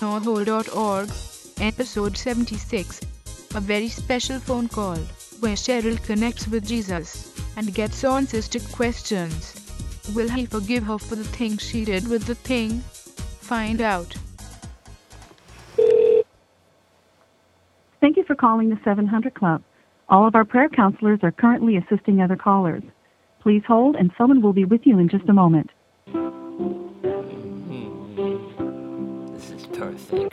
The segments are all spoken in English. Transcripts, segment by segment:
knowwhole.org, episode 76. A very special phone call where Cheryl connects with Jesus and gets answers to questions. Will he forgive her for the thing she did with the thing? Find out. Thank you for calling the 700 Club. All of our prayer counselors are currently assisting other callers. Please hold and someone will be with you in just a moment. Your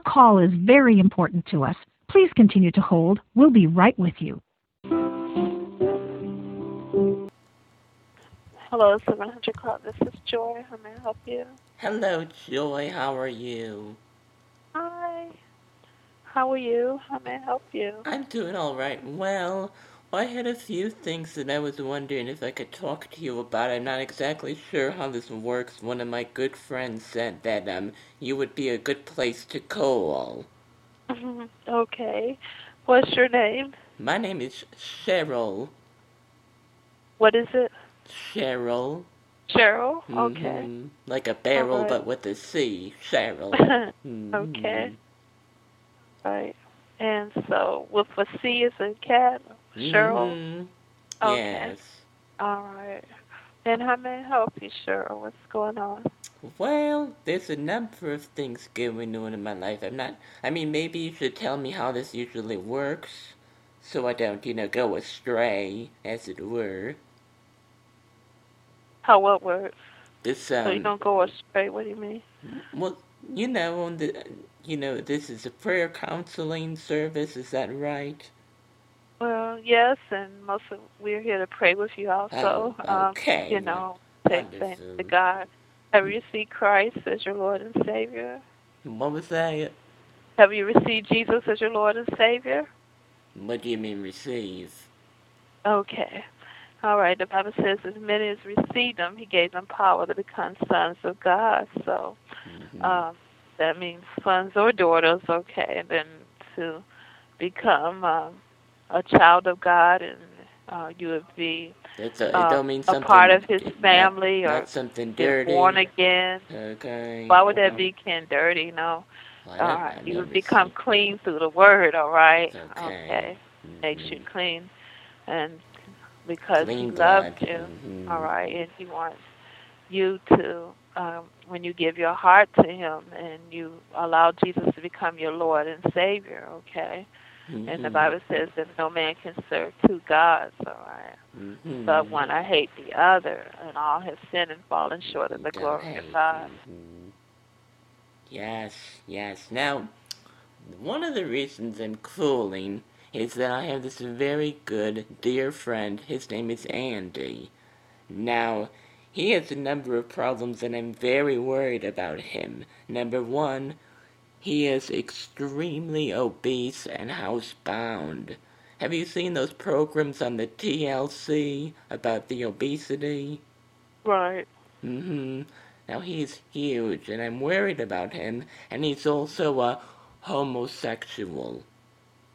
call is very important to us. Please continue to hold. We'll be right with you. Hello, 700 Club. This is Joy. How may I help you? Hello, Joy. How are you? Hi. How are you? How may I help you? I'm doing all right. Well, I had a few things that I was wondering if I could talk to you about. I'm not exactly sure how this works. One of my good friends said that um you would be a good place to call. okay. What's your name? My name is Cheryl. What is it? Cheryl. Cheryl? Okay. Mhm. Like a barrel, Alright. but with a C. Cheryl. Mhm. okay. Right. And so, with a C as a cat? Cheryl? Mhm. Okay. Yes. All right. And how may I help you, Cheryl? What's going on? Well, there's a number of things going on in my life. I'm not. I mean, maybe you should tell me how this usually works, so I don't, you know, go astray, as it were. How what works? This so you um, don't go astray. What do you mean? well, you know, on the, you know, this is a prayer counseling service. Is that right? Well, yes, and most of we're here to pray with you also. Oh, okay. Um, you know, take things to God. Have you received Christ as your Lord and Savior? What was that? Have you received Jesus as your Lord and Savior? What do you mean receive? Okay. All right. The Bible says, as many as received Him, He gave them power to become sons of God. So Mhm. um, that means sons or daughters. Okay, and then to become um, a child of God, and uh, you would be It's a, it uh, don't mean a part of His family not, or something dirty. born again. Okay. Why would that be can dirty? No. I All don't- I You would become clean through the word, all right? Okay. Makes you Mhm. clean. And because he loved you, Mhm. all right, and he wants you to um when you give your heart to him and you allow Jesus to become your Lord and Savior, okay? And the Mhm. Bible says that no man can serve two gods, all right? Mhm. But one I hate the other, and all have sinned and fallen short of the glory of God. Mhm. Yes, yes. Now, one of the reasons I'm calling is that I have this very good, dear friend. His name is Andy. Now, he has a number of problems, and I'm very worried about him. Number one, he is extremely obese and housebound. Have you seen those programs on the TLC about the obesity? Right. Mm-hmm. Now he's huge, and I'm worried about him, and he's also a homosexual.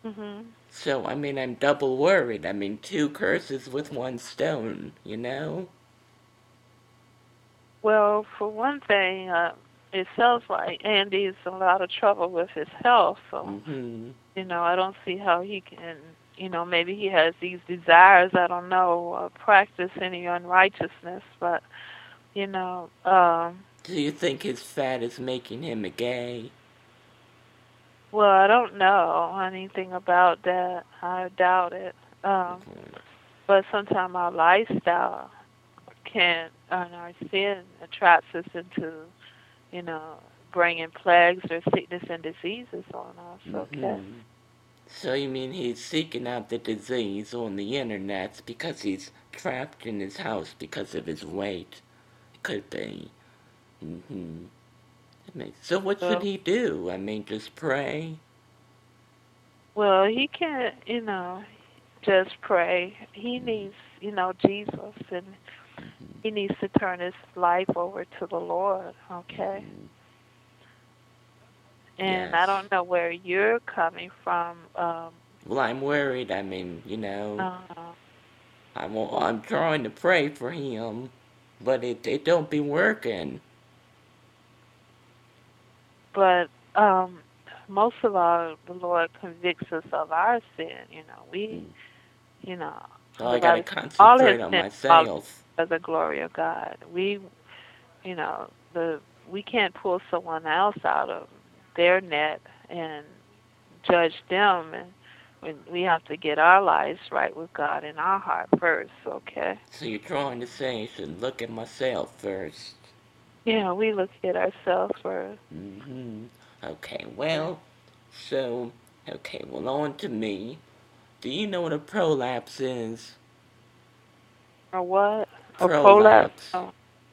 Mhm. So, I mean, I'm double worried. I mean, two curses with one stone, you know? Well, for one thing, uh, it sounds like Andy's in a lot of trouble with his health. So, Mm-hmm. you know, I don't see how he can, you know, maybe he has these desires, I don't know, uh, practice any unrighteousness, but, you know, um, Do you think his fat is making him a gay? Well, I don't know anything about that. I doubt it. Um, but sometimes our lifestyle can, and our sin attracts us into, you know, bringing plagues or sickness and diseases on us. Okay. Mhm. So you mean he's seeking out the disease on the internet because he's trapped in his house because of his weight? Could be. Mm-hmm. So what Well- should he do? I mean, just pray? Well, he can't, you know, just pray. He needs, you know, Jesus, and he needs to turn his life over to the Lord. Okay. And I don't know where you're coming from. Um, Well, I'm worried. I mean, you know, uh, I'm I'm trying to pray for him, but it it don't be working. But um, most of all, the Lord convicts us of our sin. You know, we, you know, So I gotta concentrate on myself. for the glory of God. We, you know, the we can't pull someone else out of their net and judge them, and we have to get our lives right with God in our heart first. Okay. So you're trying to say I should look at myself first. Yeah, we look at ourselves first. hmm Okay, well, so, okay, well, on to me. Do you know what a prolapse is? Or what? A Prolapse. prolapse? Oh,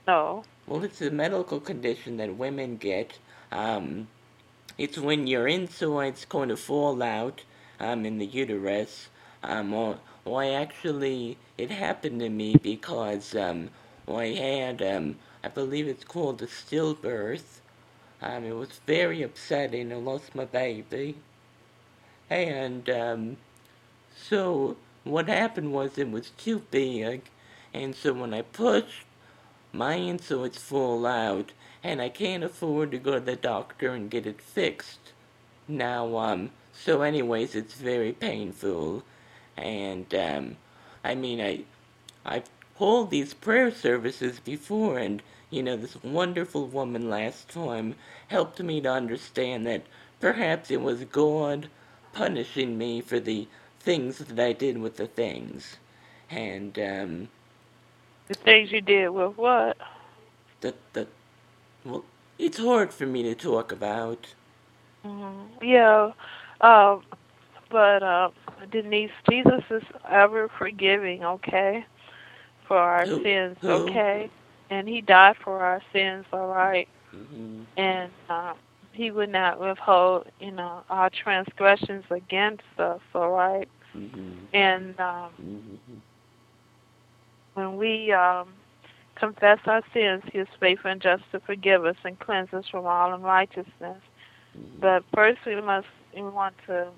no. Well, it's a medical condition that women get. Um, it's when your insides kind of fall out, um, in the uterus. Um, or, or I actually, it happened to me because, um, I had, um, I believe it's called a stillbirth. Um, it was very upsetting. I lost my baby. And, um, so what happened was it was too big, and so when I pushed, my insides fall out, and I can't afford to go to the doctor and get it fixed. Now, um, so anyways, it's very painful, and, um, I mean, I, I've held these prayer services before, and, you know, this wonderful woman last time helped me to understand that perhaps it was God punishing me for the things that I did with the things. And, um, The things you did with what? the, the, well, it's hard for me to talk about. hmm Yeah. Um, but uh, Denise, Jesus is ever forgiving, okay, for our Who- sins, who? okay, and He died for our sins, all right, hmm and um, He would not withhold, you know, our transgressions against us, all right, hmm and um, hmm when we um, confess our sins, He is faithful and just to forgive us and cleanse us from all unrighteousness. But first, we must we want to,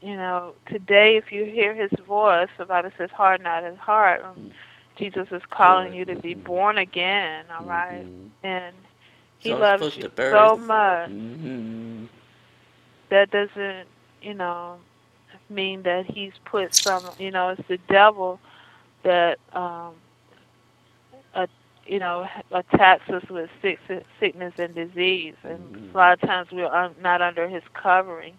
you know, today if you hear His voice, the Bible says, "Harden not His heart." Jesus is calling you to be born again. All right, and He So loves you so much. hmm That doesn't, you know, mean that He's put some. You know, it's the devil that, um, uh, you know, attacks us with sick, sickness and disease, and a lot of times we're un, not under His covering.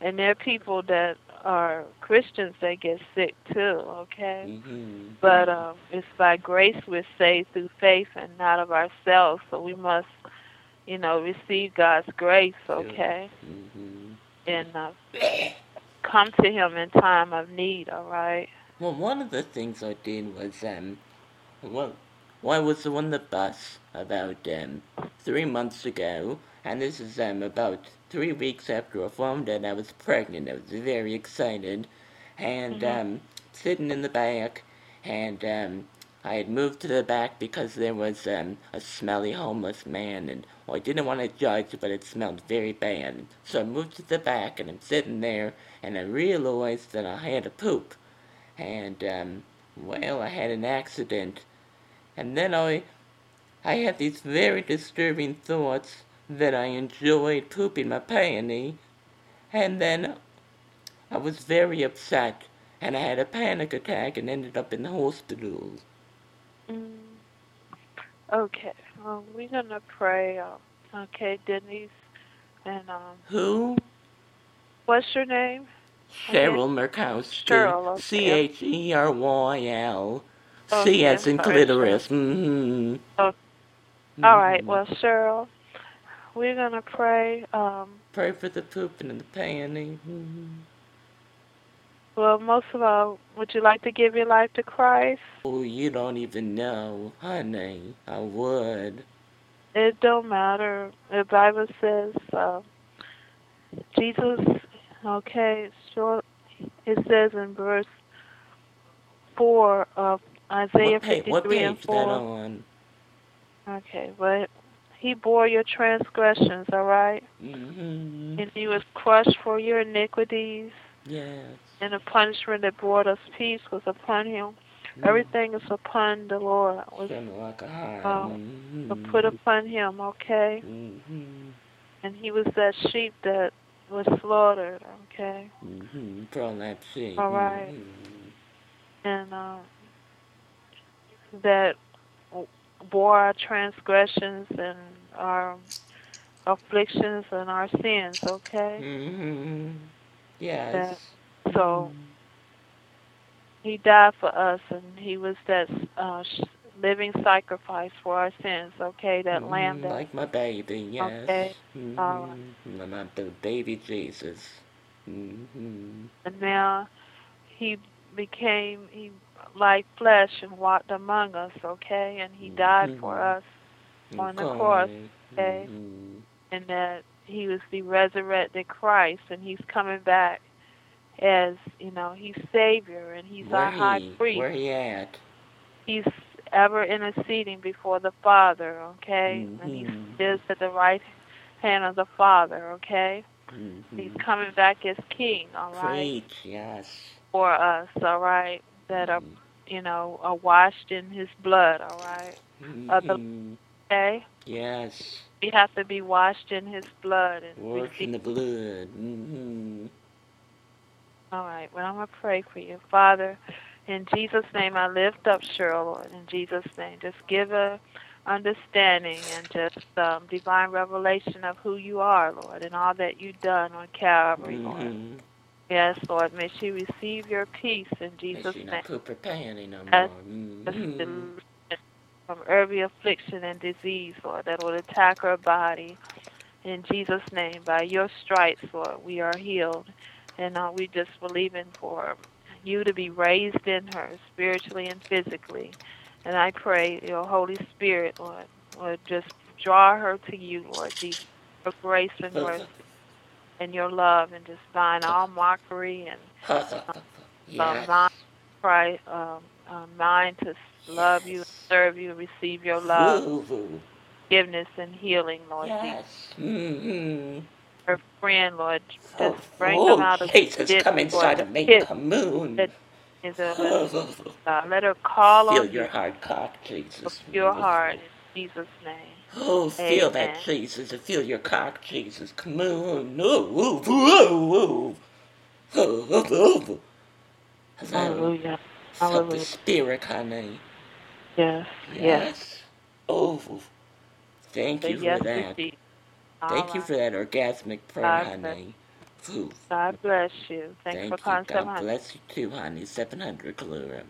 And there are people that are Christians that get sick too. Okay. hmm But um, it's by grace we're saved through faith and not of ourselves. So we must, you know, receive God's grace, okay, hmm and uh, come to Him in time of need. All right. Well, one of the things I did was, um, well, well I was on the bus about, um, three months ago, and this is, um, about three weeks after I found out I was pregnant. I was very excited, and, Mhm. um, sitting in the back, and, um, I had moved to the back because there was, um, a smelly homeless man, and, well, I didn't want to judge, but it smelled very bad. So I moved to the back, and I'm sitting there, and I realized that I had to poop and um, well, I had an accident, and then I, I had these very disturbing thoughts that I enjoyed pooping my panty, and then I was very upset, and I had a panic attack and ended up in the hospital. Mm. Okay. Well, we're gonna pray. Um, okay, Denise, and um, Who? what's your name? Cheryl Murkowski. Cheryl. C H E R Y L. C Okay, as in clitoris. Mm-hmm. Oh, All right. Well, Cheryl, we're gonna pray. Um, Pray for the pooping and the panty. Mhm. well, most of all, would you like to give your life to Christ? Oh, you don't even know, honey. I would. It don't matter. The Bible says uh, Jesus, okay, sure, it says in verse 4 of Isaiah what, pa- 53 what page and is 4. that on? Okay, but he bore your transgressions, all right? Mm-hmm. And he was crushed for your iniquities, Yes. and the punishment that brought us peace was upon him. Everything is upon the Lord. Was like a um, mm-hmm. put upon him, okay? Mm-hmm. And he was that sheep that was slaughtered, okay? Mm-hmm. From that sea. All right. Mhm. And um, that bore our transgressions and our afflictions and our sins, okay? Mm-hmm. Yes. So he died for us, and he was that uh, living sacrifice for our sins, okay? That lamb Mhm, that Like my baby, yes. Okay. Mm-hmm. My, my baby Jesus. Mm-hmm. and now he became he like flesh and walked among us, okay? And he died for Mhm. us, On the cross, okay? Mm-hmm. and that he was the resurrected Christ, and he's coming back as you know he's Savior and he's where our High Priest. Where he at? He's ever interceding before the Father, okay? And he is at the right hand of the Father, okay? Mm-hmm. He's coming back as King, all right, Preach, yes. for us, all right, that are Mhm. you know are washed in His blood, all right, Mhm. okay? Yes. We have to be washed in His blood and Washed in the blood. Mm-hmm. All right, well I'm gonna pray for you, Father. In Jesus' name, I lift up Cheryl, Lord. In Jesus' name, just give her understanding and just um, divine revelation of who you are, Lord, and all that you've done on Calvary, Lord. Yes, Lord. May she receive your peace in Jesus' name. not poop her panty no more. Mm-hmm. From every affliction and disease, Lord, that will attack her body. In Jesus' name, by your stripes, Lord, we are healed. And uh, we just believing for you to be raised in her, spiritually and physically. And I pray your Holy Spirit, Lord, would just draw her to you, Lord Jesus, your grace and mercy and your love, and just bind all mockery and um, yes. mind, um, uh, mind to love you, serve you, receive your love, Ooh, forgiveness, and healing, Lord Jesus. Yes. Mm-hmm. Her friend, Lord, Oh, just bring oh, them out of Jesus, ditch, come inside the of me. pit Come on. that is a, Oh, uh, let her call feel on your you heart cock, Jesus. your heart in Jesus' name. Oh, feel that, Amen. Jesus. and Feel your cock, Jesus. Come on. Oh, oh, oh, oh. Oh, oh, oh. Hallelujah. Felt the Hallelujah. spirit, honey. Yes. Yes. Yes. Oh, thank you for yes that. Thank you for that orgasmic prayer, God honey. God bless you. Thanks thank for you. God 700. bless you too, honey. 700 Kalura.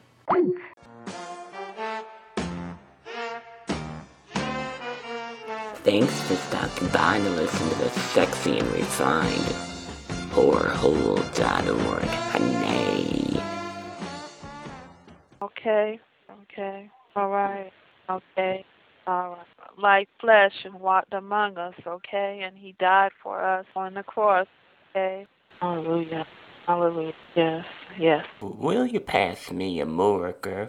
Thanks for stopping by to listen to the sexy and refined whorehole.org, honey. Okay. Okay. All right. Okay. All right. Like flesh and walked among us, okay? And he died for us on the cross, okay? Hallelujah. Hallelujah. Yes. Yes. Will you pass me a Moriker?